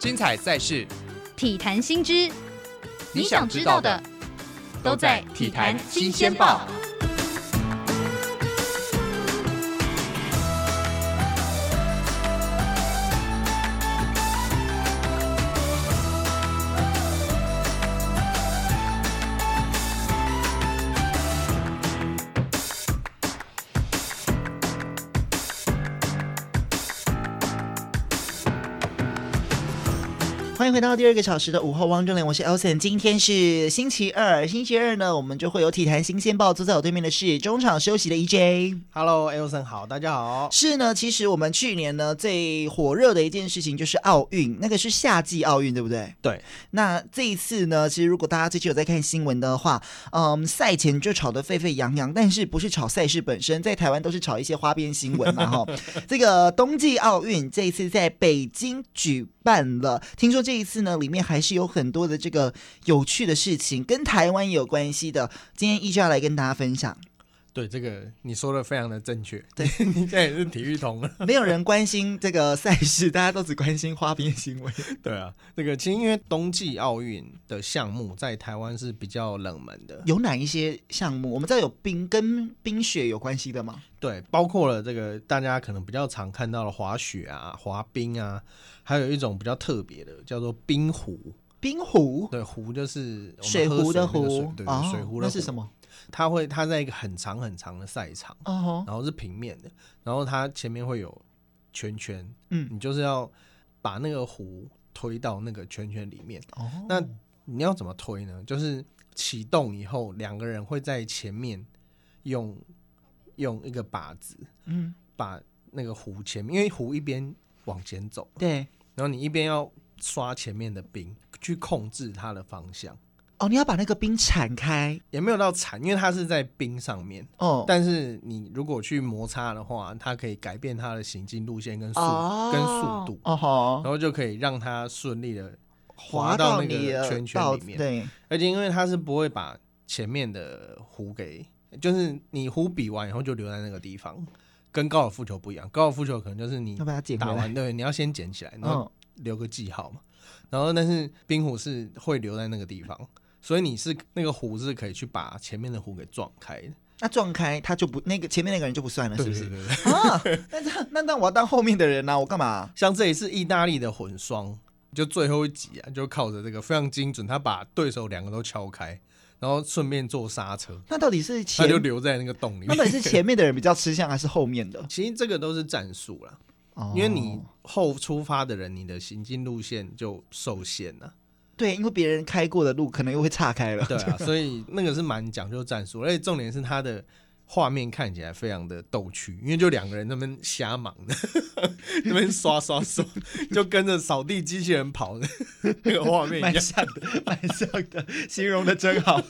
精彩赛事，体坛新知，你想知道的都在《体坛新鲜报》。迎回到第二个小时的午后汪正脸，我是 Elson。今天是星期二，星期二呢，我们就会有体坛新鲜报。坐在我对面的是中场休息的 EJ。Hello，Elson 好，大家好。是呢，其实我们去年呢最火热的一件事情就是奥运，那个是夏季奥运，对不对？对。那这一次呢，其实如果大家最近有在看新闻的话，嗯，赛前就吵得沸沸扬扬，但是不是吵赛事本身，在台湾都是吵一些花边新闻嘛，哈。这个冬季奥运这一次在北京举办了，听说这这次呢，里面还是有很多的这个有趣的事情，跟台湾有关系的。今天一就要来跟大家分享。对，这个你说的非常的正确。对，你现在也是体育通了。没有人关心这个赛事，大家都只关心花边新闻。对啊，这个其实因为冬季奥运的项目在台湾是比较冷门的。有哪一些项目？我们知道有冰跟冰雪有关系的吗？对，包括了这个大家可能比较常看到的滑雪啊、滑冰啊，还有一种比较特别的叫做冰壶。冰壶？对，壶就是水壶的壶。对，对，水壶的壶。那是什么？它会，它在一个很长很长的赛场，uh. 然后是平面的，然后它前面会有圈圈，嗯，你就是要把那个壶推到那个圈圈里面。哦，uh. 那你要怎么推呢？就是启动以后，两个人会在前面用用一个把子，嗯，把那个壶前面，因为壶一边往前走，对，然后你一边要刷前面的冰，去控制它的方向。哦，你要把那个冰铲开，也没有到铲，因为它是在冰上面。哦，但是你如果去摩擦的话，它可以改变它的行进路线跟速、哦、跟速度。哦吼，然后就可以让它顺利的滑到那个圈圈里面。对，而且因为它是不会把前面的壶给，就是你壶比完以后就留在那个地方，跟高尔夫球不一样。高尔夫球可能就是你打完对，你要先捡起来，然后留个记号嘛。然后但是冰壶是会留在那个地方。所以你是那个壶是可以去把前面的壶给撞开的，那撞开他就不那个前面那个人就不算了，是不是？对对对啊，那那那那我要当后面的人呢、啊？我干嘛？像这一次意大利的混双，就最后一集啊，就靠着这个非常精准，他把对手两个都敲开，然后顺便做刹车。那到底是前他就留在那个洞里面？那到底是前面的人比较吃香，还是后面的？其实这个都是战术了，哦、因为你后出发的人，你的行进路线就受限了。对，因为别人开过的路可能又会岔开了。对啊，所以那个是蛮讲究战术，而且重点是他的画面看起来非常的逗趣，因为就两个人那边瞎忙的，那边刷刷刷，就跟着扫地机器人跑的那个画面一样，蛮像的，蛮像的，形容的真好。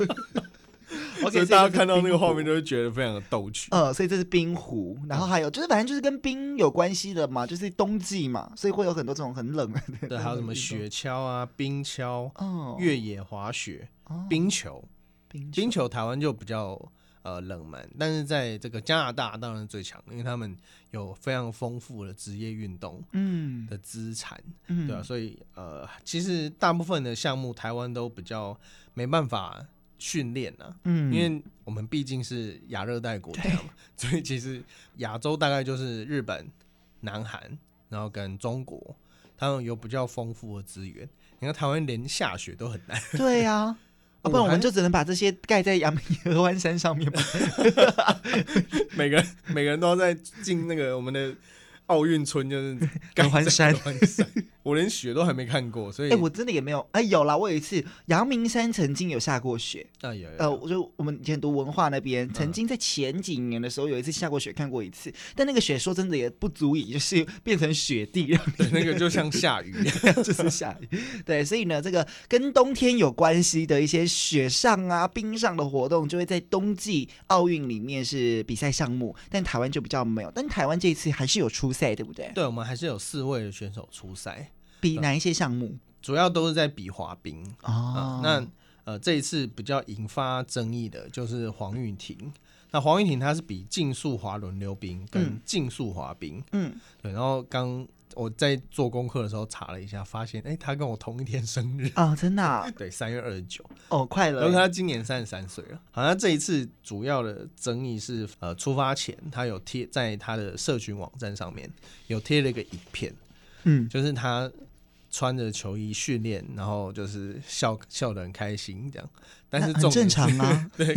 所以大家看到那个画面，就会觉得非常的逗趣。呃，所以这是冰湖，然后还有就是，反正就是跟冰有关系的嘛，就是冬季嘛，所以会有很多这种很冷的。对，还有什么雪橇啊、冰橇、哦、越野滑雪、哦、冰球、冰球，冰球台湾就比较呃冷门，但是在这个加拿大当然最强，因为他们有非常丰富的职业运动嗯的资产，嗯，对啊，所以呃，其实大部分的项目台湾都比较没办法。训练啊，嗯，因为我们毕竟是亚热带国家嘛，所以其实亚洲大概就是日本、南韩，然后跟中国，他们有比较丰富的资源。你看台湾连下雪都很难，对呀、啊，不然我们就只能把这些盖在阳明合欢山上面嘛。每个人每个人都要在进那个我们的。奥运村就是合欢山，我连雪都还没看过，所以哎、欸，我真的也没有哎，有啦，我有一次阳明山曾经有下过雪。啊，有，呃，我就我们以前读文化那边，曾经在前几年的时候有一次下过雪，看过一次，但那个雪说真的也不足以就是变成雪地，对，那个就像下雨。就是下雨，对，所以呢，这个跟冬天有关系的一些雪上啊、冰上的活动，就会在冬季奥运里面是比赛项目，但台湾就比较没有，但台湾这一次还是有出。赛对不对？对，我们还是有四位的选手出赛，比哪一些项目？主要都是在比滑冰哦。呃那呃，这一次比较引发争议的就是黄玉婷。那黄玉婷她是比竞速滑轮溜冰跟竞速滑冰，嗯，对。然后刚我在做功课的时候查了一下，发现哎、欸，他跟我同一天生日啊、哦，真的、啊？对，三月二十九。哦，快乐。然后她今年三十三岁了。好像这一次主要的争议是，呃，出发前她有贴在她的社群网站上面有贴了一个影片，嗯，就是他穿着球衣训练，然后就是笑笑得很开心这样。但是很正常啊，对，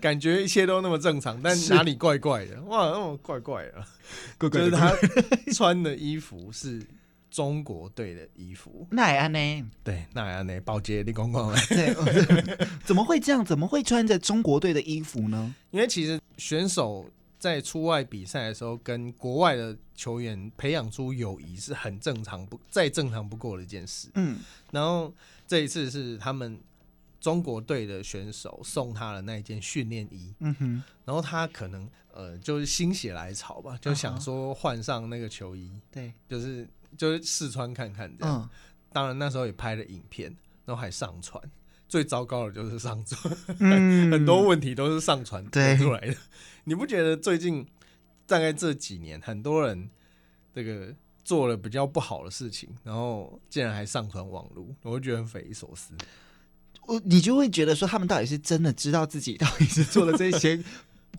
感觉一切都那么正常，但哪里怪怪的？哇，那么怪怪的，怪怪的，就是他 穿的衣服是中国队的衣服。那也安呢？对，那也安呢？保洁，你讲讲来。对，怎么会这样？怎么会穿着中国队的衣服呢？因为其实选手在出外比赛的时候，跟国外的球员培养出友谊是很正常不再正常不过的一件事。嗯，然后这一次是他们。中国队的选手送他的那一件训练衣，嗯哼，然后他可能呃就是心血来潮吧，就想说换上那个球衣，对，就是就是试穿看看这样。嗯，当然那时候也拍了影片，然后还上传。最糟糕的就是上传，嗯，很多问题都是上传出来的。你不觉得最近大概这几年很多人这个做了比较不好的事情，然后竟然还上传网络，我会觉得很匪夷所思。我你就会觉得说，他们到底是真的知道自己到底是做了这些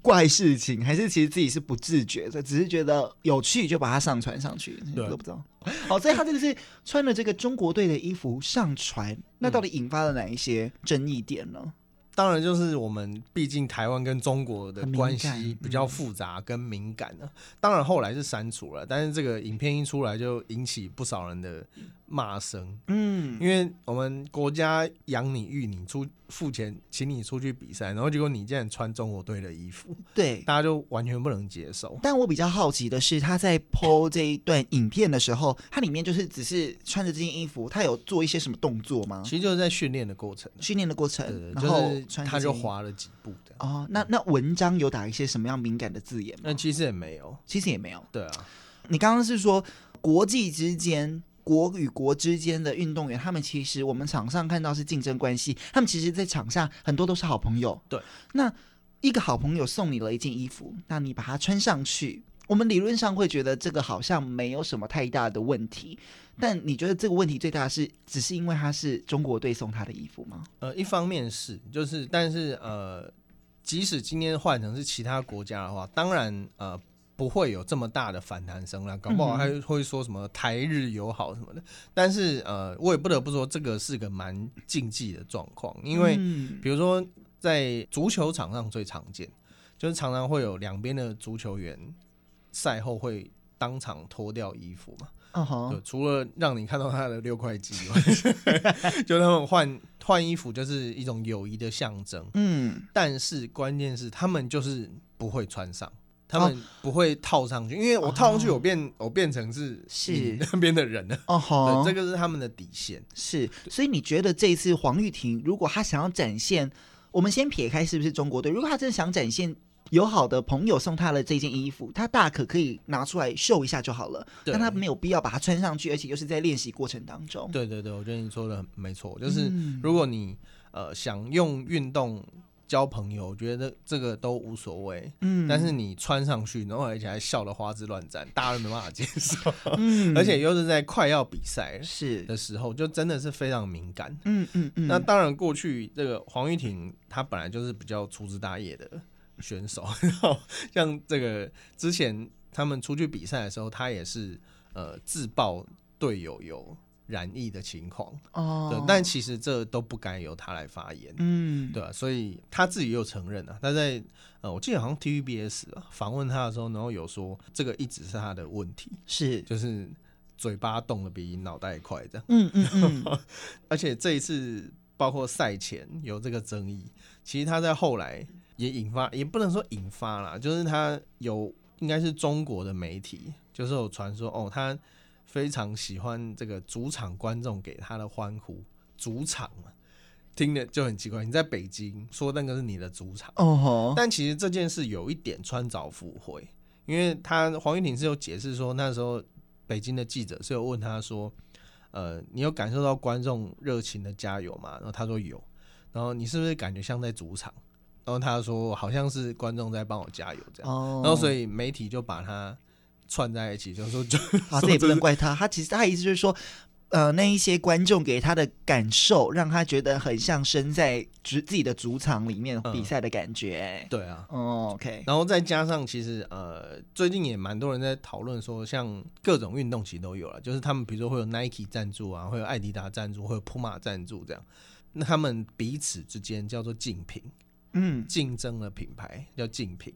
怪事情，还是其实自己是不自觉的，只是觉得有趣就把它上传上去，都不知道。好，所以他这个是穿了这个中国队的衣服上传，那到底引发了哪一些争议点呢？当然，就是我们毕竟台湾跟中国的关系比较复杂跟敏感的。当然后来是删除了，但是这个影片一出来就引起不少人的骂声。嗯，因为我们国家养你育你出。付钱请你出去比赛，然后结果你竟然穿中国队的衣服，对，大家就完全不能接受。但我比较好奇的是，他在 PO 这一段影片的时候，他里面就是只是穿着这件衣服，他有做一些什么动作吗？其实就是在训练的过程，训练的过程，对，然后他就滑了几步的。哦，那那文章有打一些什么样敏感的字眼吗？那其实也没有，其实也没有。对啊，你刚刚是说国际之间。国与国之间的运动员，他们其实我们场上看到是竞争关系，他们其实，在场下很多都是好朋友。对，那一个好朋友送你了一件衣服，那你把它穿上去，我们理论上会觉得这个好像没有什么太大的问题。但你觉得这个问题最大的是，只是因为他是中国队送他的衣服吗？呃，一方面是，就是，但是呃，即使今天换成是其他国家的话，当然呃。不会有这么大的反弹声了，搞不好还会说什么台日友好什么的。嗯、但是呃，我也不得不说，这个是个蛮禁忌的状况，因为比如说在足球场上最常见，就是常常会有两边的足球员赛后会当场脱掉衣服嘛。Uh-huh. 除了让你看到他的六块肌 就他们换换衣服就是一种友谊的象征。嗯，但是关键是他们就是不会穿上。他们不会套上去，因为我套上去，我变、哦、我变成是是那边的人了。哦，这个是他们的底线。是，所以你觉得这一次黄玉婷，如果她想要展现，我们先撇开是不是中国队，如果他真的想展现友好的朋友送他的这件衣服，他大可可以拿出来秀一下就好了。但他没有必要把它穿上去，而且又是在练习过程当中。对对对，我觉得你说的没错，就是如果你呃想用运动。交朋友，我觉得这个都无所谓。嗯，但是你穿上去，然后而且还笑得花枝乱展，大家都没办法接受。嗯，而且又是在快要比赛是的时候，就真的是非常敏感。嗯嗯嗯。那当然，过去这个黄玉婷她本来就是比较粗枝大叶的选手，然后像这个之前他们出去比赛的时候，她也是呃自曝队友有。染疫的情况。哦，对，但其实这都不该由他来发言，嗯，对吧？所以他自己又承认了，他在呃，我记得好像 TVBS 啊访问他的时候，然后有说这个一直是他的问题，是。就是嘴巴动的比脑袋快这样，嗯嗯嗯，而且这一次包括赛前有这个争议，其实他在后来也引发，也不能说引发啦，就是他有应该是中国的媒体，就是有传说哦，他。非常喜欢这个主场观众给他的欢呼，主场嘛，听着就很奇怪。你在北京说那个是你的主场，oh. 但其实这件事有一点穿凿附会，因为他黄玉婷是有解释说，那时候北京的记者是有问他说，呃，你有感受到观众热情的加油吗？然后他说有，然后你是不是感觉像在主场？然后他说好像是观众在帮我加油这样，然后所以媒体就把他。串在一起，就是说就 啊，这也不能怪他，他其实他意思就是说。呃，那一些观众给他的感受，让他觉得很像身在自自己的主场里面比赛的感觉。嗯、对啊，哦，OK。然后再加上，其实呃，最近也蛮多人在讨论说，像各种运动其实都有了，就是他们比如说会有 Nike 赞助啊，会有艾迪达赞助，会有 Puma 赞助这样。那他们彼此之间叫做竞品，嗯，竞争的品牌叫竞品。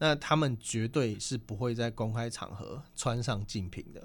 那他们绝对是不会在公开场合穿上竞品的。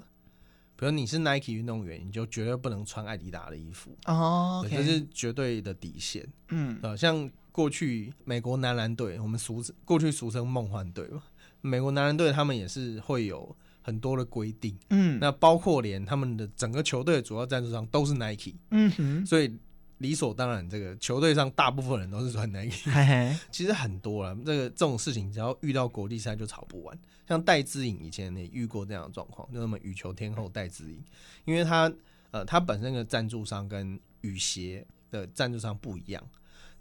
比如你是 Nike 运动员，你就绝对不能穿艾迪达的衣服哦，oh, okay. 这是绝对的底线。嗯，呃，像过去美国男篮队，我们俗过去俗称梦幻队嘛，美国男篮队他们也是会有很多的规定。嗯，那包括连他们的整个球队的主要赞助商都是 Nike。嗯哼，所以。理所当然，这个球队上大部分人都是穿 Nike，嘿嘿其实很多了。这个这种事情，只要遇到国际赛就吵不完。像戴资颖以前也遇过这样的状况，就那么羽球天后戴资颖，因为他呃他本身的赞助商跟羽鞋的赞助商不一样，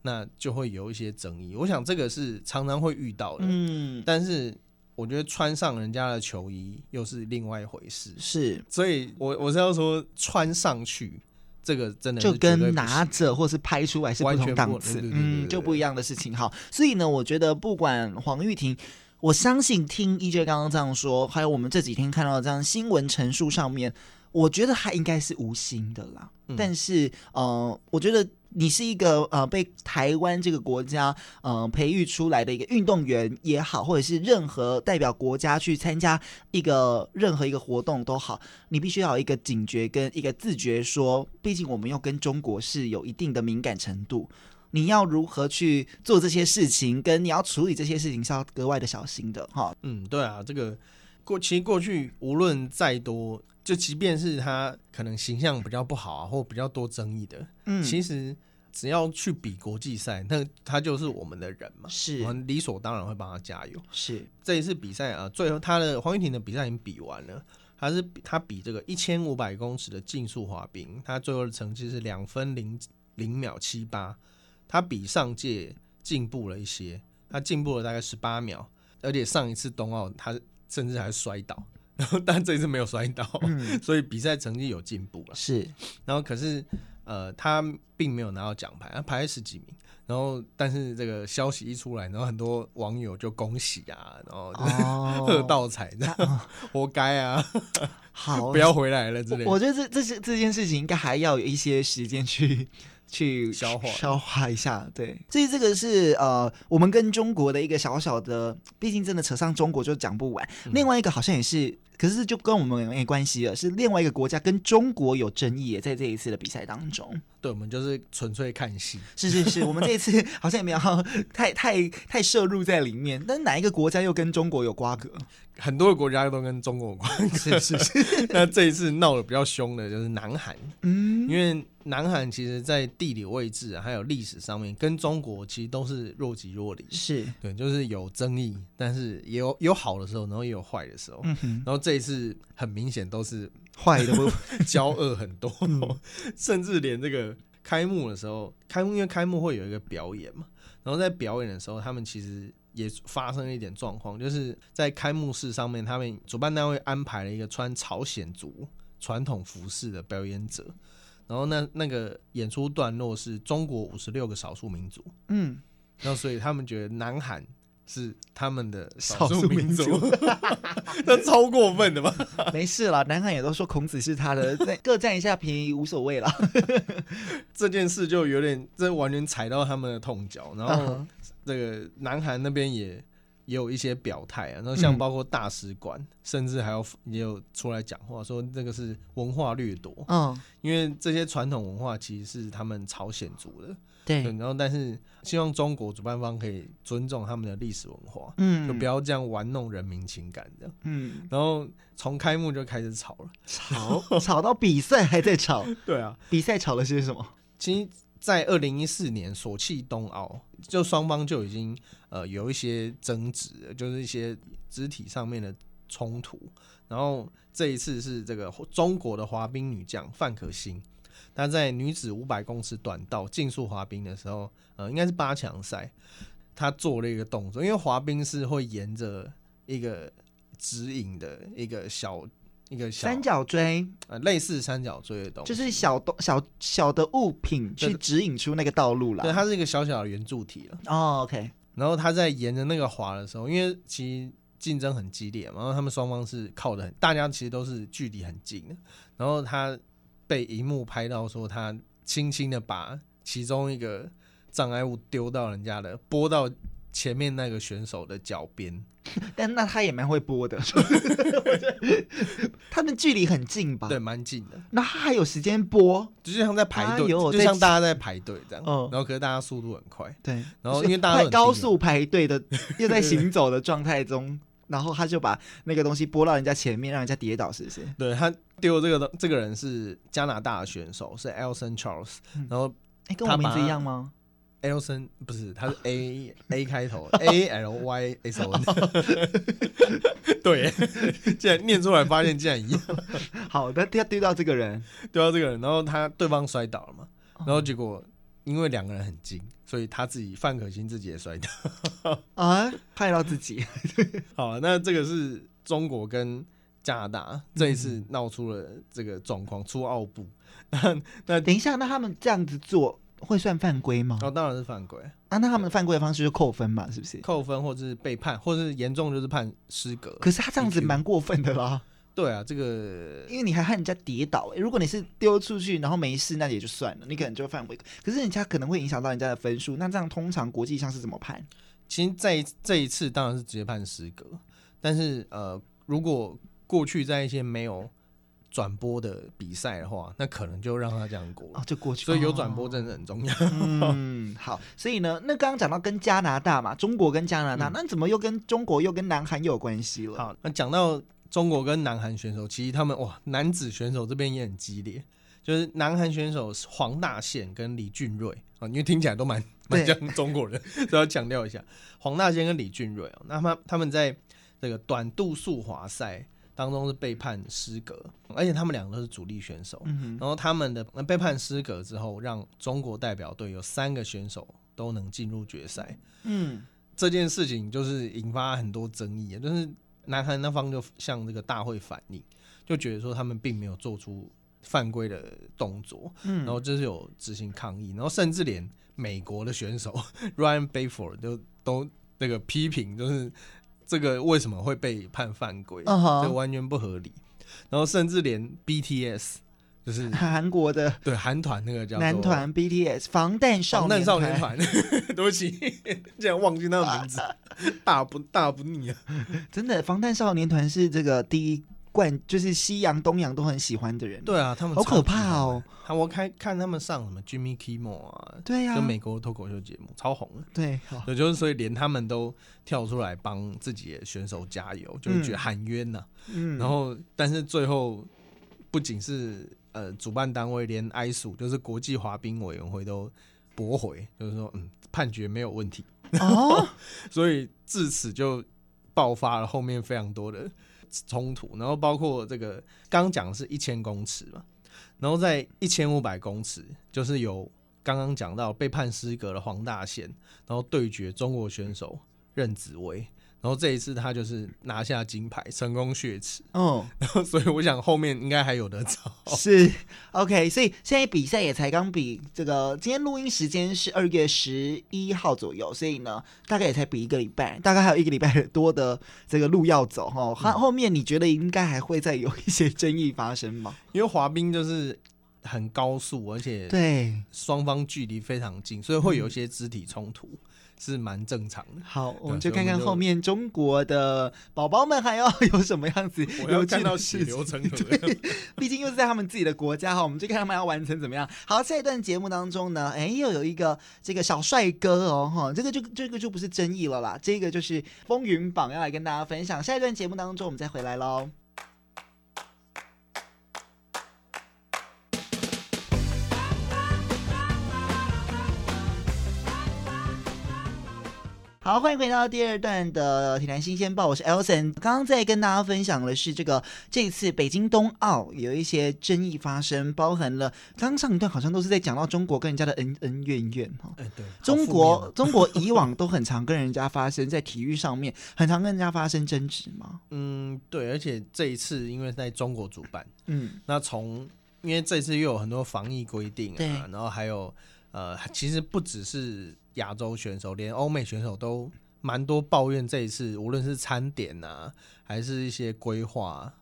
那就会有一些争议。我想这个是常常会遇到的。嗯，但是我觉得穿上人家的球衣又是另外一回事。是，所以我我是要说穿上去。这个真的就跟拿着或是拍出来是不同档次，嗯，就不一样的事情。好，所以呢，我觉得不管黄玉婷，我相信听 EJ 刚刚这样说，还有我们这几天看到这样新闻陈述上面，我觉得他应该是无心的啦。嗯、但是，呃，我觉得。你是一个呃被台湾这个国家呃培育出来的一个运动员也好，或者是任何代表国家去参加一个任何一个活动都好，你必须要有一个警觉跟一个自觉说，毕竟我们要跟中国是有一定的敏感程度，你要如何去做这些事情，跟你要处理这些事情是要格外的小心的哈。嗯，对啊，这个过其实过去无论再多。就即便是他可能形象比较不好啊，或比较多争议的，嗯，其实只要去比国际赛，那他就是我们的人嘛，是我们理所当然会帮他加油。是这一次比赛啊，最后他的黄玉婷的比赛已经比完了，他是他比这个一千五百公尺的竞速滑冰，他最后的成绩是两分零零秒七八，他比上届进步了一些，他进步了大概十八秒，而且上一次冬奥他甚至还摔倒。然后，但这一次没有摔倒，嗯、所以比赛成绩有进步了。是，然后可是，呃，他并没有拿到奖牌，他排在十几名。然后，但是这个消息一出来，然后很多网友就恭喜啊，然后 喝倒彩，这样、哦、活该啊！好，不要回来了之类的。我觉得这这是这件事情应该还要有一些时间去。去消化。消化一下，对，所以这个是呃，我们跟中国的一个小小的，毕竟真的扯上中国就讲不完。嗯、另外一个好像也是，可是就跟我们没关系了，是另外一个国家跟中国有争议，也在这一次的比赛当中。对，我们就是纯粹看戏。是是是，我们这一次 好像也没有太太太摄入在里面。但哪一个国家又跟中国有瓜葛？很多的国家都跟中国有关。是是是。那这一次闹得比较凶的就是南韩，嗯，因为。南韩其实，在地理位置还有历史上面，跟中国其实都是若即若离。是对，就是有争议，但是也有有好的时候，然后也有坏的时候。然后这一次很明显都是坏的，交恶很多，嗯、甚至连这个开幕的时候，开幕因为开幕会有一个表演嘛，然后在表演的时候，他们其实也发生了一点状况，就是在开幕式上面，他们主办单位安排了一个穿朝鲜族传统服饰的表演者。然后那那个演出段落是中国五十六个少数民族，嗯，然后所以他们觉得南韩是他们的少数民族，那超过分的吧？没事啦，南韩也都说孔子是他的，各占一下便宜无所谓啦。这件事就有点，这完全踩到他们的痛脚，然后这个南韩那边也。也有一些表态啊，然后像包括大使馆，嗯、甚至还有也有出来讲话，说这个是文化掠夺。嗯，因为这些传统文化其实是他们朝鲜族的。对，对，然后但是希望中国主办方可以尊重他们的历史文化，嗯，就不要这样玩弄人民情感这样。嗯，然后从开幕就开始吵了，吵吵到比赛还在吵。对啊，比赛吵了些什么？其实。在二零一四年索契冬奥，就双方就已经呃有一些争执，就是一些肢体上面的冲突。然后这一次是这个中国的滑冰女将范可新，她在女子五百公尺短道竞速滑冰的时候，呃，应该是八强赛，她做了一个动作，因为滑冰是会沿着一个指引的一个小一个小三角锥，呃，类似三角锥的东西，就是小东小小的物品去指引出那个道路了。对，它是一个小小的圆柱体了。哦，OK。然后他在沿着那个滑的时候，因为其实竞争很激烈嘛，然后他们双方是靠的很，大家其实都是距离很近的。然后他被荧幕拍到说，他轻轻的把其中一个障碍物丢到人家的，拨到前面那个选手的脚边。但那他也蛮会播的，他们距离很近吧？对，蛮近的。那他还有时间播，就像在排队，就像大家在排队这样。嗯，然后可是大家速度很快，对。然后因为大家高速排队的，又在行走的状态中，然后他就把那个东西播到人家前面，让人家跌倒，是不是？对，他丢这个这个人是加拿大的选手，是 Alison Charles。然后，哎，跟我名字一样吗？Alison 不是，他是 A A 开头，A L Y S O N。对，竟然念出来，发现竟然一样。好的，他丢到这个人，丢到这个人，然后他对方摔倒了嘛，然后结果因为两个人很近，所以他自己范可欣自己也摔倒啊，害到自己。好，那这个是中国跟加拿大这一次闹出了这个状况，出奥布。那那等一下，那他们这样子做。会算犯规吗？哦，当然是犯规啊！那他们犯规的方式就扣分嘛，是不是？扣分，或者是被判，或者是严重就是判失格。可是他这样子蛮过分的啦。对啊，这个因为你还害人家跌倒，欸，如果你是丢出去然后没事，那也就算了，你可能就犯规。可是人家可能会影响到人家的分数，那这样通常国际上是怎么判？其实在这一次当然是直接判失格，但是呃，如果过去在一些没有。转播的比赛的话，那可能就让他这样过哦，就过去。所以有转播真的很重要。嗯，好。所以呢，那刚刚讲到跟加拿大嘛，中国跟加拿大，嗯、那怎么又跟中国又跟南韩又有关系了？好，那讲到中国跟南韩选手，其实他们哇，男子选手这边也很激烈，就是南韩选手黄大宪跟李俊瑞啊，因为听起来都蛮蛮像中国人，所以要强调一下，黄大宪跟李俊瑞啊，那他他们在这个短度速滑赛。当中是被判失格，而且他们两个都是主力选手。嗯、哼然后他们的被判失格之后，让中国代表队有三个选手都能进入决赛。嗯，这件事情就是引发很多争议，就是南韩那方就向这个大会反映，就觉得说他们并没有做出犯规的动作。嗯，然后就是有执行抗议，然后甚至连美国的选手 Ryan Bayford 都都那个批评，就是。这个为什么会被判犯规？这、uh huh. 完全不合理。然后甚至连 BTS 就是韩国的对韩团那个叫男团 BTS 防弹少年少年团，对不起，竟然忘记那个名字，大不大不腻啊！真的，防弹少年团是这个第一。惯就是西洋、东洋都很喜欢的人，对啊，他们好可怕哦！他我看看他们上什么 Jimmy Kimmel 啊，对呀，就美国脱口秀节目超红的，对，也就是所以连他们都跳出来帮自己的选手加油，就是觉得喊冤呐。嗯，然后但是最后不仅是呃主办单位，连 ISU 就是国际滑冰委员会都驳回，就是说嗯判决没有问题哦，所以至此就爆发了后面非常多的。冲突，然后包括这个刚讲的是一千公尺嘛，然后在一千五百公尺，就是有刚刚讲到被判失格的黄大宪，然后对决中国选手任子威。然后这一次他就是拿下金牌，成功血池。嗯，然 后所以我想后面应该还有的找。是，OK，所以现在比赛也才刚比，这个今天录音时间是二月十一号左右，所以呢，大概也才比一个礼拜，大概还有一个礼拜 多的这个路要走哈。后后面你觉得应该还会再有一些争议发生吗？因为滑冰就是很高速，而且对双方距离非常近，所以会有一些肢体冲突。嗯是蛮正常的。好，我们就看看后面中国的宝宝们还要有什么样子。我要看到血流成河。对，毕竟又是在他们自己的国家哈，我们就看他们要完成怎么样。好，下一段节目当中呢，哎，又有一个这个小帅哥哦，哈，这个就这个就不是争议了啦，这个就是风云榜要来跟大家分享。下一段节目当中，我们再回来喽。好，欢迎回到第二段的体坛新鲜报，我是 Elson。刚刚在跟大家分享的是这个这一次北京冬奥有一些争议发生，包含了刚刚上一段好像都是在讲到中国跟人家的恩恩怨怨哈。哎，对，中国 中国以往都很常跟人家发生在体育上面，很常跟人家发生争执嘛。嗯，对，而且这一次因为在中国主办，嗯，那从因为这次又有很多防疫规定啊，对然后还有呃，其实不只是。亚洲选手，连欧美选手都蛮多抱怨这一次，无论是餐点啊，还是一些规划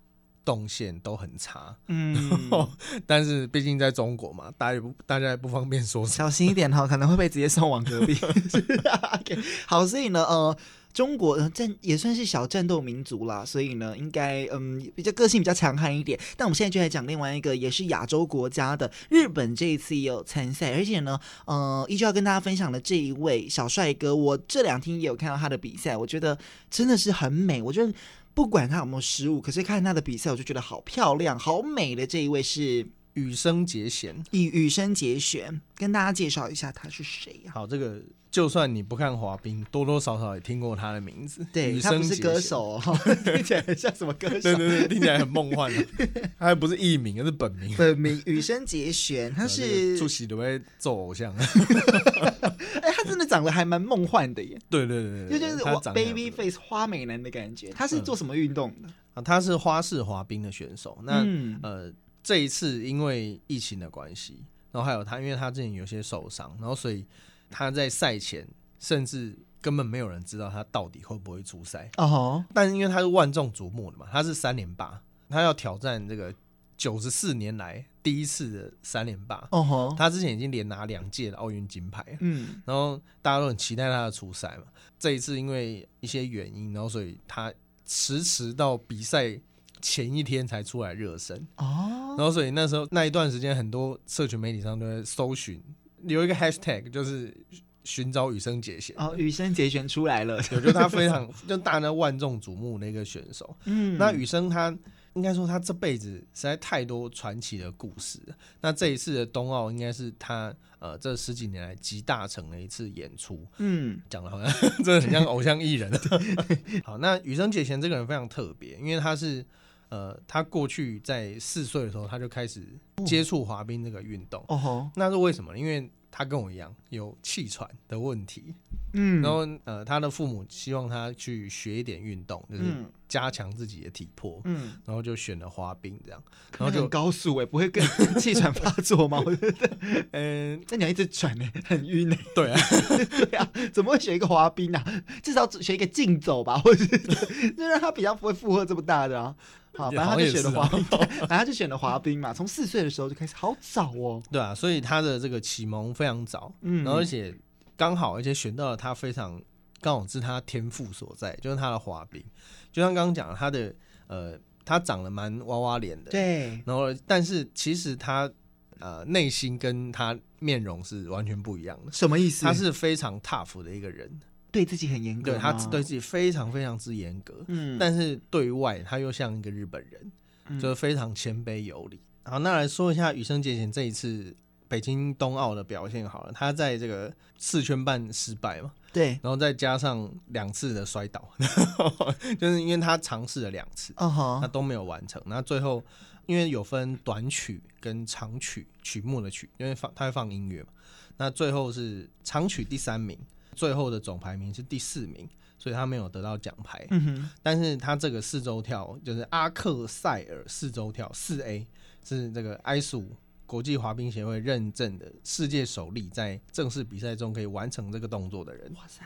动线都很差。嗯，但是毕竟在中国嘛，大家也不大家也不方便说，小心一点哈，可能会被直接送往隔壁。okay, 好，所以呢，呃。中国战也算是小战斗民族啦，所以呢，应该嗯比较个性比较强悍一点。但我们现在就来讲另外一个，也是亚洲国家的日本，这一次也有参赛，而且呢，呃，依旧要跟大家分享的这一位小帅哥，我这两天也有看到他的比赛，我觉得真的是很美。我觉得不管他有没有失误，可是看他的比赛，我就觉得好漂亮、好美的这一位是羽生结弦。以羽生结弦，跟大家介绍一下他是谁呀？好，这个。就算你不看滑冰，多多少少也听过他的名字。对，他不是歌手，听起来很像什么歌手？对对对，听起来很梦幻。他还不是艺名，而是本名。本名羽生结弦，他是出席都会做偶像。哎，他真的长得还蛮梦幻的耶。对对对对，就是我 baby face 花美男的感觉。他是做什么运动的？啊，他是花式滑冰的选手。那呃，这一次因为疫情的关系，然后还有他，因为他之前有些受伤，然后所以。他在赛前甚至根本没有人知道他到底会不会出赛哦，但是因为他是万众瞩目的嘛，他是三连霸，他要挑战这个九十四年来第一次的三连霸哦，他之前已经连拿两届的奥运金牌，嗯，然后大家都很期待他的出赛嘛。这一次因为一些原因，然后所以他迟迟到比赛前一天才出来热身哦，然后所以那时候那一段时间，很多社群媒体上都在搜寻。有一个 hashtag 就是寻找羽生结弦哦，羽生结弦出来了，我觉得他非常就大家万众瞩目的一个选手。嗯，那羽生他应该说他这辈子实在太多传奇的故事。那这一次的冬奥应该是他呃这十几年来集大成的一次演出。嗯，讲的好像 真的很像偶像艺人。好，那羽生结弦这个人非常特别，因为他是呃他过去在四岁的时候他就开始接触滑冰这个运动。哦，那是为什么？因为他跟我一样有气喘的问题，嗯，然后呃，他的父母希望他去学一点运动，就是加强自己的体魄，嗯，然后就选了滑冰这样，然后就高速哎，不会更气喘发作吗？我觉得，嗯，那你要一直喘呢，很晕呢。对啊，对啊，怎么会选一个滑冰啊？至少选一个竞走吧，或者是 就让他比较不会负荷这么大的啊。好，反正他就选了滑冰，反正他就选了滑冰嘛。从四岁的时候就开始，好早哦。对啊，所以他的这个启蒙非常早，嗯，然后而且刚好，而且选到了他非常刚好是他天赋所在，就是他的滑冰。就像刚刚讲的，他的呃，他长得蛮娃娃脸的，对。然后，但是其实他呃内心跟他面容是完全不一样的。什么意思？他是非常 tough 的一个人。对自己很严格，对他对自己非常非常之严格，嗯，但是对外他又像一个日本人，嗯、就是非常谦卑有礼。好，那来说一下羽生结弦这一次北京冬奥的表现好了，他在这个四圈半失败嘛，对，然后再加上两次的摔倒，就是因为他尝试了两次，哦吼，那都没有完成。那最后因为有分短曲跟长曲曲目的曲，因为放他会放音乐嘛，那最后是长曲第三名。最后的总排名是第四名，所以他没有得到奖牌。嗯哼，但是他这个四周跳就是阿克塞尔四周跳四 A，是这个 ISU 国际滑冰协会认证的世界首例，在正式比赛中可以完成这个动作的人。哇塞！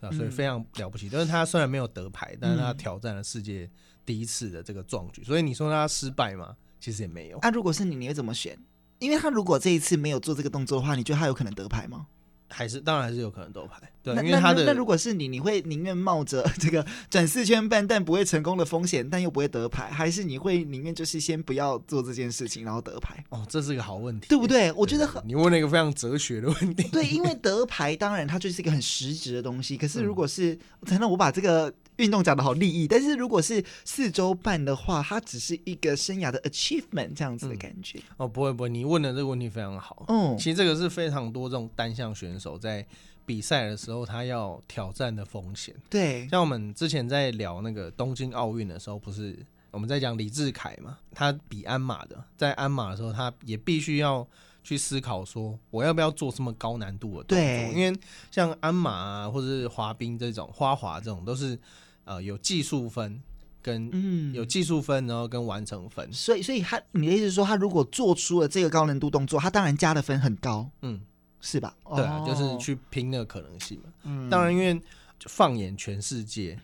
啊，所以非常了不起。但是他虽然没有得牌，但是他挑战了世界第一次的这个壮举。所以你说他失败吗？其实也没有。那、啊、如果是你，你会怎么选？因为他如果这一次没有做这个动作的话，你觉得他有可能得牌吗？还是当然还是有可能得牌，对，那因为他的那，那如果是你，你会宁愿冒着这个转四圈半但不会成功的风险，但又不会得牌，还是你会宁愿就是先不要做这件事情，然后得牌？哦，这是一个好问题，对不对？我觉得很，你问了一个非常哲学的问题。对，因为得牌当然它就是一个很实质的东西，可是如果是，才、嗯、能我把这个。运动讲的好利益，但是如果是四周半的话，它只是一个生涯的 achievement 这样子的感觉。嗯、哦，不会不会，你问的这个问题非常好。嗯，其实这个是非常多这种单项选手在比赛的时候他要挑战的风险。对，像我们之前在聊那个东京奥运的时候，不是我们在讲李志凯嘛？他比鞍马的，在鞍马的时候，他也必须要去思考说，我要不要做这么高难度的动作？对，因为像鞍马啊，或者是滑冰这种花滑这种，都是呃有技术分。跟嗯有技术分，然后跟完成分，所以所以他你的意思是说，他如果做出了这个高难度动作，他当然加的分很高，嗯，是吧？对啊，就是去拼那个可能性嘛。嗯，当然，因为放眼全世界，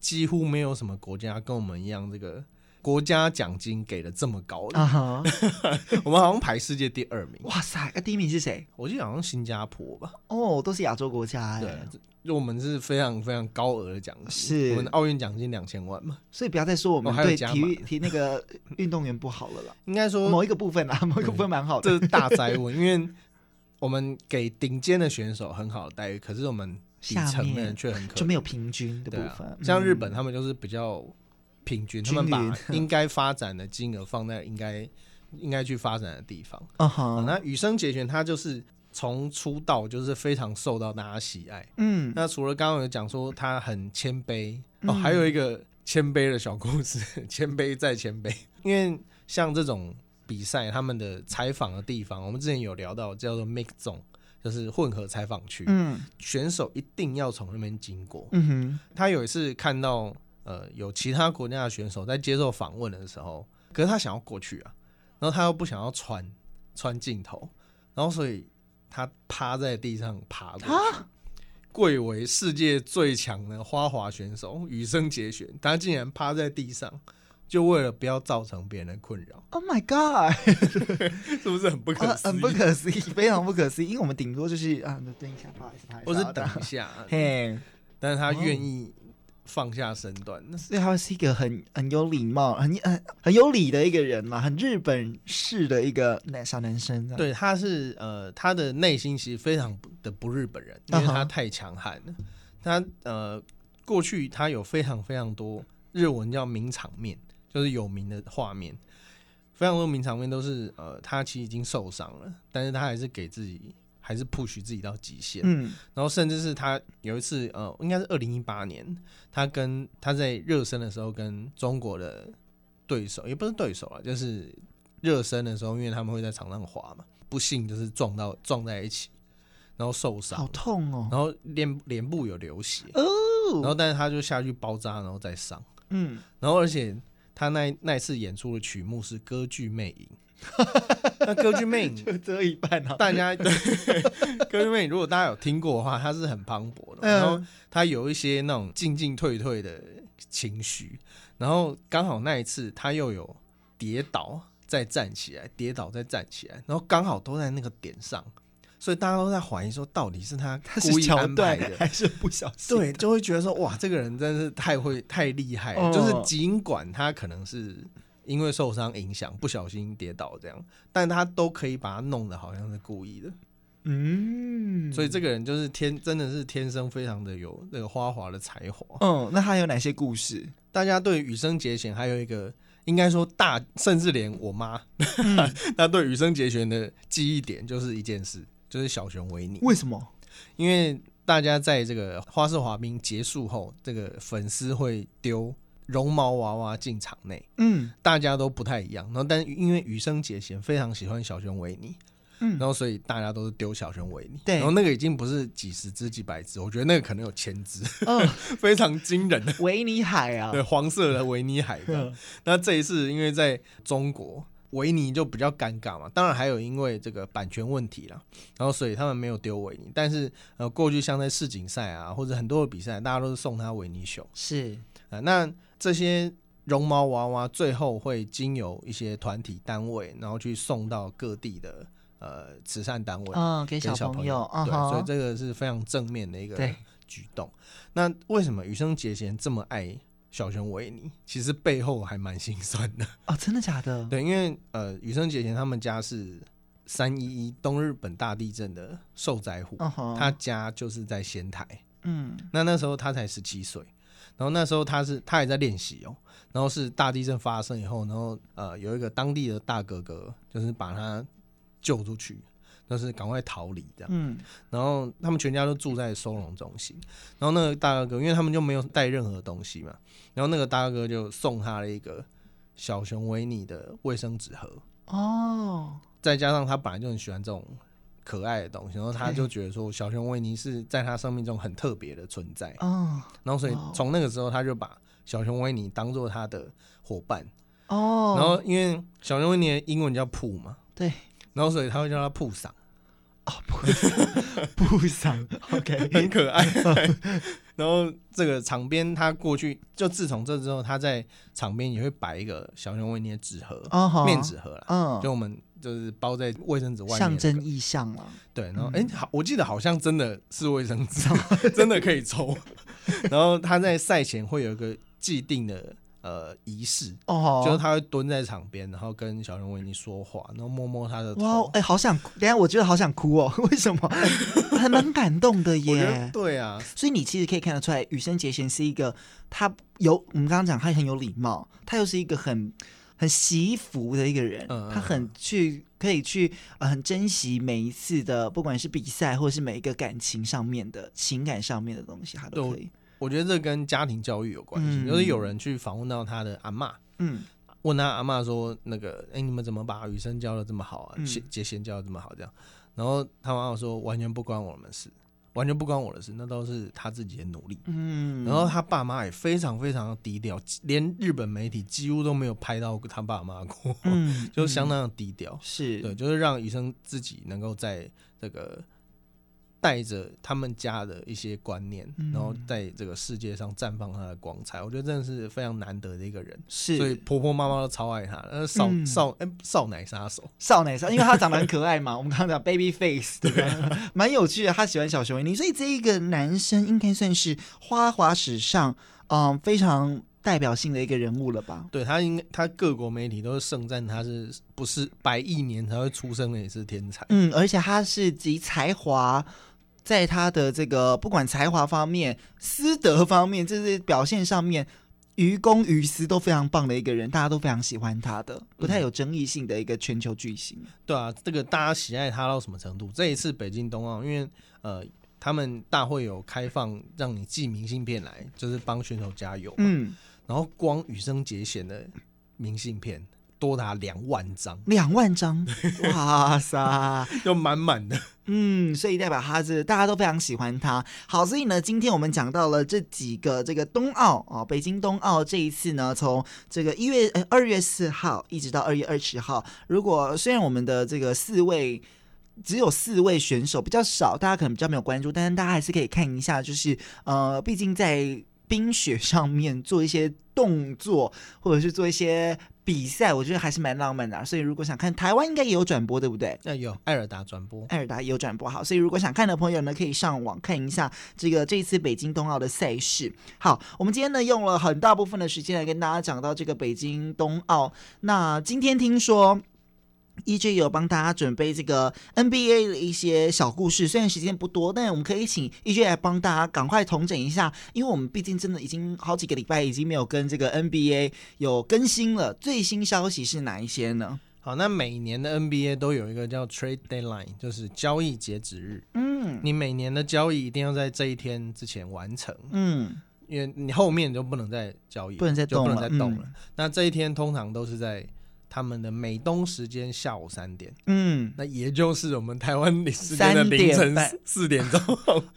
几乎没有什么国家跟我们一样，这个国家奖金给的这么高的。啊、我们好像排世界第二名。哇塞，那第一名是谁？我记得好像新加坡吧。哦，都是亚洲国家哎。对。就我们是非常非常高额的奖金，是我们的奥运奖金两千万嘛，所以不要再说我们对体育提那个运动员不好了啦。应该说某一个部分啊，某一个部分蛮好的。这是大灾问，因为我们给顶尖的选手很好的待遇，可是我们底层的人却很可就没有平均的部分。啊、像日本，他们就是比较平均，他们把应该发展的金额放在应该应该去发展的地方。Uh huh. 那羽生结弦他就是。从出道就是非常受到大家喜爱，嗯，那除了刚刚有讲说他很谦卑，嗯、哦，还有一个谦卑的小故事，谦卑再谦卑，因为像这种比赛，他们的采访的地方，我们之前有聊到叫做 Mix Zone，就是混合采访区，嗯，选手一定要从那边经过，嗯哼，他有一次看到呃有其他国家的选手在接受访问的时候，可是他想要过去啊，然后他又不想要穿穿镜头，然后所以。他趴在地上爬过去，贵为世界最强的花滑选手羽生结弦，他竟然趴在地上，就为了不要造成别人的困扰。Oh my god，是不是很不可思议？很不可思议，非常不可思议。因为我们顶多就是啊，等一下，不好意思，或是等一下，嘿，但是他愿意。放下身段，那所以他是一个很很有礼貌、很很很有礼的一个人嘛，很日本式的一个男小男生。对，他是呃，他的内心其实非常的不日本人，因为他太强悍了。他呃，过去他有非常非常多日文叫名场面，就是有名的画面，非常多名场面都是呃，他其实已经受伤了，但是他还是给自己。还是 push 自己到极限，嗯，然后甚至是他有一次，呃，应该是二零一八年，他跟他在热身的时候跟中国的对手，也不是对手啊，就是热身的时候，因为他们会在场上滑嘛，不幸就是撞到撞在一起，然后受伤，好痛哦，然后脸脸部有流血哦，然后但是他就下去包扎，然后再上，嗯，然后而且他那那次演出的曲目是歌剧魅影。那歌剧魅影就这一半啊！大家 对歌剧魅影，如果大家有听过的话，它是很磅礴的，然后它有一些那种进进退退的情绪，然后刚好那一次他又有跌倒再站起来，跌倒再站起来，然后刚好都在那个点上，所以大家都在怀疑说，到底是他故意安排的还是不小心？对，就会觉得说，哇，这个人真是太会太厉害了，就是尽管他可能是。因为受伤影响，不小心跌倒这样，但他都可以把他弄得好像是故意的，嗯，所以这个人就是天，真的是天生非常的有那个花滑的才华。嗯，那他有哪些故事？大家对羽生结弦还有一个，应该说大，甚至连我妈，嗯、他对羽生结弦的记忆点就是一件事，就是小熊维尼。为什么？因为大家在这个花式滑冰结束后，这个粉丝会丢。绒毛娃娃进场内，嗯，大家都不太一样。然后，但因为羽生结弦非常喜欢小熊维尼，嗯，然后所以大家都是丢小熊维尼。对，然后那个已经不是几十只、几百只，我觉得那个可能有千只，嗯，非常惊人的维尼海啊，对，黄色的维尼海。嗯，那这一次因为在中国，维尼就比较尴尬嘛。当然还有因为这个版权问题啦，然后所以他们没有丢维尼。但是呃，过去像在世锦赛啊，或者很多的比赛，大家都是送他维尼熊。是啊，那。这些绒毛娃娃最后会经由一些团体单位，然后去送到各地的呃慈善单位，嗯，给小朋友，朋友对，所以这个是非常正面的一个举动。那为什么羽生结弦这么爱小熊维尼？其实背后还蛮心酸的哦，真的假的？对，因为呃，羽生结弦他们家是三一一东日本大地震的受灾户，他家就是在仙台，嗯，那那时候他才十七岁。然后那时候他是他也在练习哦，然后是大地震发生以后，然后呃有一个当地的大哥哥就是把他救出去，然但是赶快逃离这样。嗯，然后他们全家都住在收容中心。然后那个大哥哥，因为他们就没有带任何东西嘛，然后那个大哥哥就送他了一个小熊维尼的卫生纸盒。哦，再加上他本来就很喜欢这种可爱的东西，然后他就觉得说小熊维尼是在他生命中很特别的存在。哦，然后所以从那个时候他就把小熊维尼当做他的伙伴。哦，然后因为小熊维尼的英文叫普嘛，对，然后所以他会叫他铺桑。哦，铺 桑，OK，很可爱。然后这个场边，他过去就自从这之后，他在场边也会摆一个小熊维尼的纸盒，面纸盒啦，嗯，就我们就是包在卫生纸外面，象征意象嘛。对，然后哎，好，我记得好像真的是卫生纸，真的可以抽。然后他在赛前会有一个既定的。呃，仪式哦，就是他会蹲在场边，然后跟小熊维尼说话，然后摸摸他的头。哇，哎、欸，好想，等下我觉得好想哭哦。为什么？还蛮感动的耶。对啊，所以你其实可以看得出来，羽生结弦是一个他有我们刚刚讲他很有礼貌，他又是一个很很惜福的一个人。嗯，他很去可以去呃很珍惜每一次的，不管是比赛或者是每一个感情上面的情感上面的东西，他都可以。我觉得这跟家庭教育有关系，就是有人去访问到他的阿嬷，嗯，问他阿嬷说：“那个，哎，你们怎么把雨生教的这么好啊？结弦教的这么好，这样？”然后他妈妈说：“完全不关我们事，完全不关我的事，那都是他自己的努力。”嗯，然后他爸妈也非常非常的低调，连日本媒体几乎都没有拍到他爸妈过，嗯，就相当的低调，是对，就是让医生自己能够在这个。带着他们家的一些观念，然后在这个世界上绽放他的光彩，我觉得真的是非常难得的一个人。是，所以婆婆妈妈都超爱他。呃，少少哎，少奶杀手，少奶杀，因为他长得很可爱嘛。我们刚刚讲 baby face，对，蛮有趣的。他喜欢小熊维尼，所以这一个男生应该算是花滑史上嗯非常代表性的一个人物了吧？对，他应该，他各国媒体都是盛赞他是不是百亿年才会出生的也是天才。嗯，而且他是集才华。在他的这个不管才华方面、私德方面，就是表现上面，于公于私都非常棒的一个人，大家都非常喜欢他的，不太有争议性的一个全球巨星。嗯、对啊，这个大家喜爱他到什么程度？这一次北京冬奥，因为呃，他们大会有开放让你寄明信片来，就是帮选手加油。嗯，然后光羽生结弦的明信片。多达两万张，两万张，哇塞，就满满的。嗯，所以代表他是大家都非常喜欢他。好，所以呢，今天我们讲到了这几个这个冬奥哦，北京冬奥这一次呢，从这个一月呃二月四号一直到二月二十号。如果虽然我们的这个四位只有四位选手比较少，大家可能比较没有关注，但是大家还是可以看一下，就是呃，毕竟在冰雪上面做一些动作，或者是做一些。比赛我觉得还是蛮浪漫的，啊，所以如果想看，台湾应该也有转播，对不对？那有艾尔达转播，艾尔达也有转播。好，所以如果想看的朋友呢，可以上网看一下这个这一次北京冬奥的赛事。好，我们今天呢用了很大部分的时间来跟大家讲到这个北京冬奥。那今天听说。EJ 有帮大家准备这个 NBA 的一些小故事，虽然时间不多，但我们可以请 EJ 来帮大家赶快统整一下，因为我们毕竟真的已经好几个礼拜已经没有跟这个 NBA 有更新了。最新消息是哪一些呢？好，那每年的 NBA 都有一个叫 Trade Deadline，就是交易截止日。嗯，你每年的交易一定要在这一天之前完成。嗯，因为你后面就不能再交易，不能再动了，不能再动了。嗯，那这一天通常都是在。他们的美东时间下午三点，嗯，那也就是我们台湾时间的凌晨四点钟。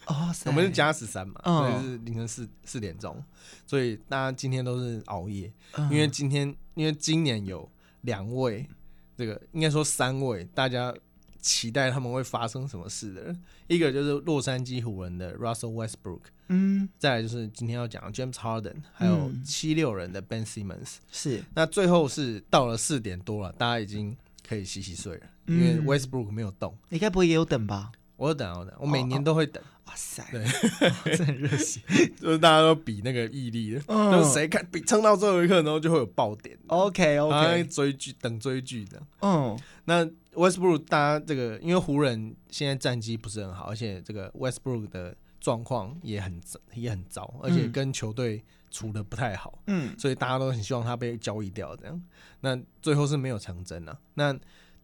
哦，我们是加时三嘛，所以是凌晨四四点钟，所以大家今天都是熬夜，因为今天因为今年有两位，这个应该说三位，大家期待他们会发生什么事的人，一个就是洛杉矶湖人的 Russell Westbrook。嗯，再来就是今天要讲的 James Harden，还有七六人的 Ben Simmons，是。那最后是到了四点多了，大家已经可以洗洗睡了，因为 Westbrook 没有动。你该不会也有等吧？我有等，我等，我每年都会等。哇塞，对，真热血，就是大家都比那个毅力的，就是谁看比撑到最后一刻，然后就会有爆点。OK OK，追剧等追剧的。嗯，那 Westbrook 大家这个，因为湖人现在战绩不是很好，而且这个 Westbrook 的。状况也很也很糟，而且跟球队处的不太好，嗯，所以大家都很希望他被交易掉，这样，那最后是没有成真啊。那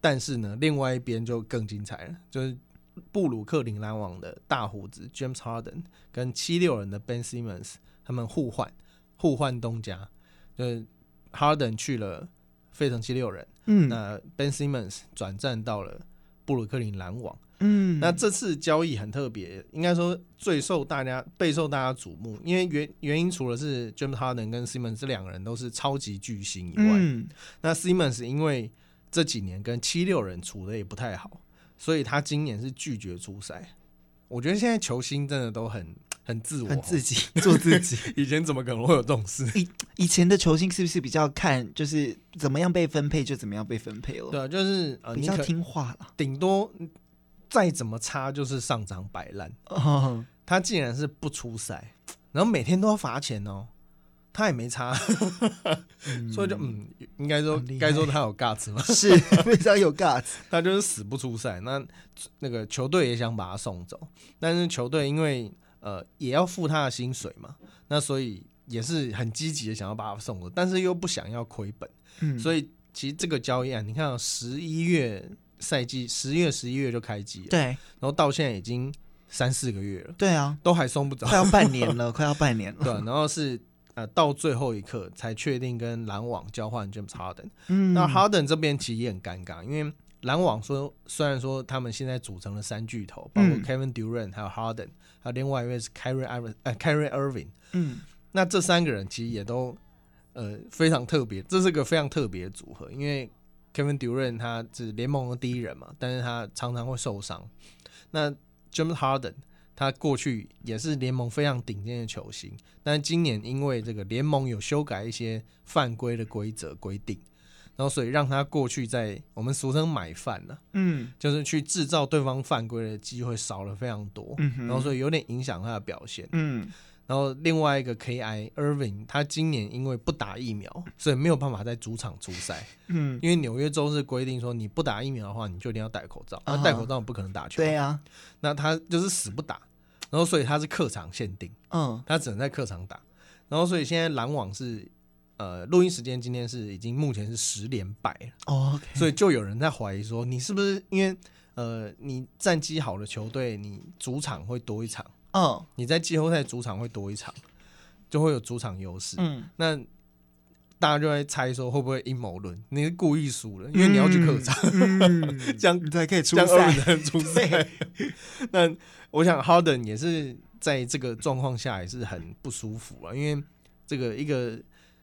但是呢，另外一边就更精彩了，就是布鲁克林篮网的大胡子 James Harden 跟七六人的 Ben Simmons 他们互换互换东家，就是 Harden 去了费城七六人，嗯，那 Ben Simmons 转战到了布鲁克林篮网。嗯，那这次交易很特别，应该说最受大家备受大家瞩目，因为原原因除了是 James Harden 跟 Simmons 这两个人都是超级巨星以外，嗯、那 Simmons 因为这几年跟七六人处的也不太好，所以他今年是拒绝出赛。我觉得现在球星真的都很很自我，很自己 做自己。以前怎么可能会有这种事？以以前的球星是不是比较看就是怎么样被分配就怎么样被分配了？对，啊就是、呃、比较听话了，顶多。再怎么差就是上场摆烂。Oh. 他竟然是不出赛，然后每天都要罚钱哦。他也没差，嗯、所以就嗯，应该说该说他有 guts 吗？是 非常有 guts。他就是死不出赛。那那个球队也想把他送走，但是球队因为呃也要付他的薪水嘛，那所以也是很积极的想要把他送走，但是又不想要亏本。嗯、所以其实这个交易啊，你看十一月。赛季十月、十一月就开机了，对，然后到现在已经三四个月了，对啊，都还送不着，快要半年了，快要半年了。对，然后是呃到最后一刻才确定跟篮网交换 James Harden。嗯，那 Harden 这边其实也很尴尬，因为篮网说虽然说他们现在组成了三巨头，包括 Kevin Durant 还有 Harden，还有另外一位是 Kyrie Irving，呃 Kyrie Irving。嗯，那这三个人其实也都呃非常特别，这是个非常特别的组合，因为。Kevin Durant 他是联盟的第一人嘛，但是他常常会受伤。那 James Harden 他过去也是联盟非常顶尖的球星，但是今年因为这个联盟有修改一些犯规的规则规定，然后所以让他过去在我们俗称买饭了，嗯，就是去制造对方犯规的机会少了非常多，嗯，然后所以有点影响他的表现，嗯。然后另外一个 K.I. Irving，他今年因为不打疫苗，所以没有办法在主场出赛。嗯，因为纽约州是规定说，你不打疫苗的话，你就一定要戴口罩。那戴口罩不可能打球。对呀。那他就是死不打，然后所以他是客场限定。嗯，他只能在客场打。然后所以现在篮网是呃，录音时间今天是已经目前是十连败了。哦，所以就有人在怀疑说，你是不是因为呃，你战绩好的球队，你主场会多一场？嗯，oh. 你在季后赛主场会多一场，就会有主场优势。嗯，那大家就在猜说会不会阴谋论？你是故意输了，因为你要去客场，嗯、这样才可以出赛。出赛。那我想 Harden 也是在这个状况下也是很不舒服啊，因为这个一个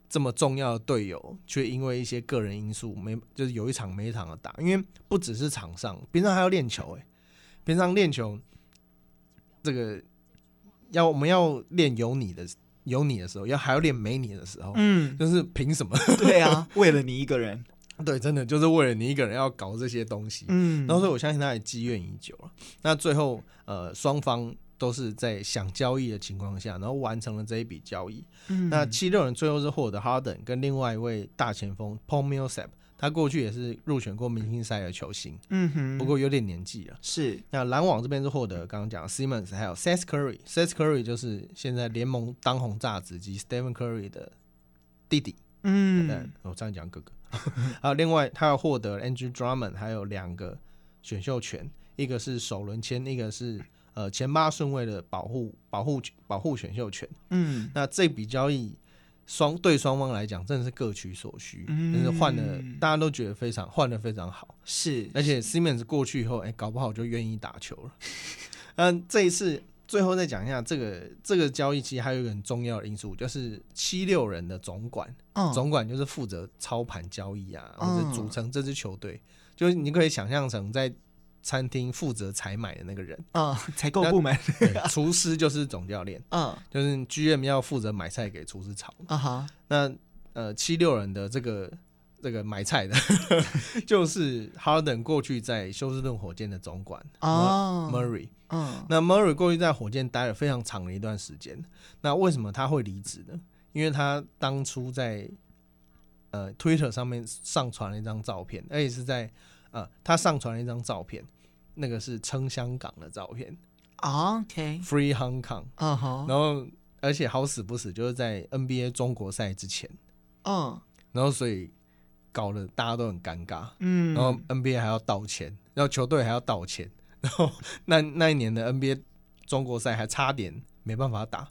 这么重要的队友，却因为一些个人因素没，就是有一场没一场的打。因为不只是场上，平常还要练球、欸。哎，平常练球这个。要我们要练有你的有你的时候，要还要练没你的时候，嗯，就是凭什么？对啊，为了你一个人，对，真的就是为了你一个人要搞这些东西，嗯，然后所以我相信他也积怨已久了。那最后，呃，双方都是在想交易的情况下，然后完成了这一笔交易。嗯，那七六人最后是获得 Harden 跟另外一位大前锋 Paul Millsap。他过去也是入选过明星赛的球星，嗯哼，不过有点年纪了。是，那篮网这边是获得刚刚讲 Simmons，还有 Seth Curry，Seth Curry 就是现在联盟当红炸子鸡 Stephen Curry 的弟弟。嗯，我这样讲哥哥。还 有另外他要获得 Andrew Drummond，还有两个选秀权，一个是首轮签，一个是呃前八顺位的保护保护保护选秀权。嗯，那这笔交易。双对双方来讲，真的是各取所需，嗯、但是换的大家都觉得非常换的非常好，是，而且 Simmons 过去以后，哎、欸，搞不好就愿意打球了。嗯，这一次最后再讲一下这个这个交易，其实还有一个很重要的因素，就是七六人的总管，哦、总管就是负责操盘交易啊，或者组成这支球队，哦、就是你可以想象成在。餐厅负责采买的那个人啊，采购部门，厨师就是总教练，嗯，就是 GM 要负责买菜给厨师炒啊哈。那呃，七六人的这个这个买菜的，就是 Harden 过去在休斯顿火箭的总管啊，Murray，嗯，那 Murray 过去在火箭待了非常长的一段时间。那为什么他会离职呢？因为他当初在呃 Twitter 上面上传了一张照片，而且是在呃他上传了一张照片。那个是撑香港的照片，OK，Free Hong Kong，嗯哼，然后而且好死不死就是在 NBA 中国赛之前，嗯，然后所以搞得大家都很尴尬。嗯，然后 NBA 还要道歉，然后球队还要道歉，然后那那一年的 NBA 中国赛还差点没办法打。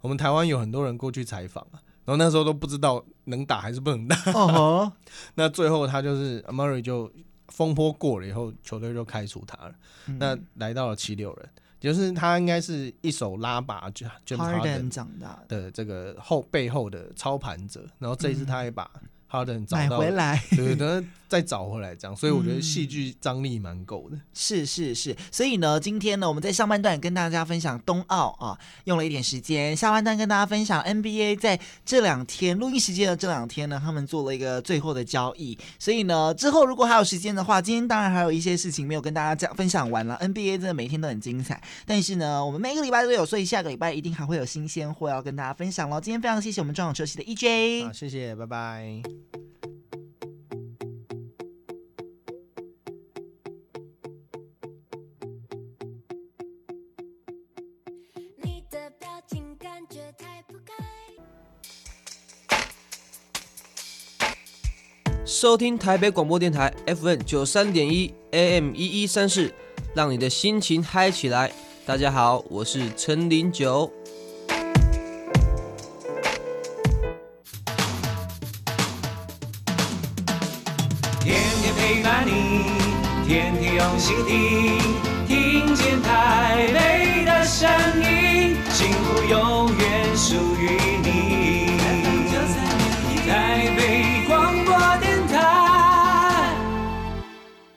我们台湾有很多人过去采访啊，然后那时候都不知道能打还是不能打。哦，那最后他就是 Murray 就风波过了以后，球队就开除他了。嗯、那来到了七六人。就是他应该是一手拉拔，就就哈登长大的这个后背后的操盘者，然后这一次他也把。哈登找到回来，对，等他再找回来这样，所以我觉得戏剧张力蛮够的。是是是，所以呢，今天呢，我们在上半段跟大家分享冬奥啊，用了一点时间；下半段跟大家分享 NBA 在这两天录音时间的这两天呢，他们做了一个最后的交易。所以呢，之后如果还有时间的话，今天当然还有一些事情没有跟大家讲分享完了。NBA 真的每天都很精彩，但是呢，我们每个礼拜都有，所以下个礼拜一定还会有新鲜货要跟大家分享喽。今天非常谢谢我们中场休息的 EJ，好，谢谢，拜拜。收听台北广播电台 FM 九三点一 AM 一一三四，让你的心情嗨起来。大家好，我是陈林九。天天陪伴你，天天用心听，听见台北的声音。幸福永远属于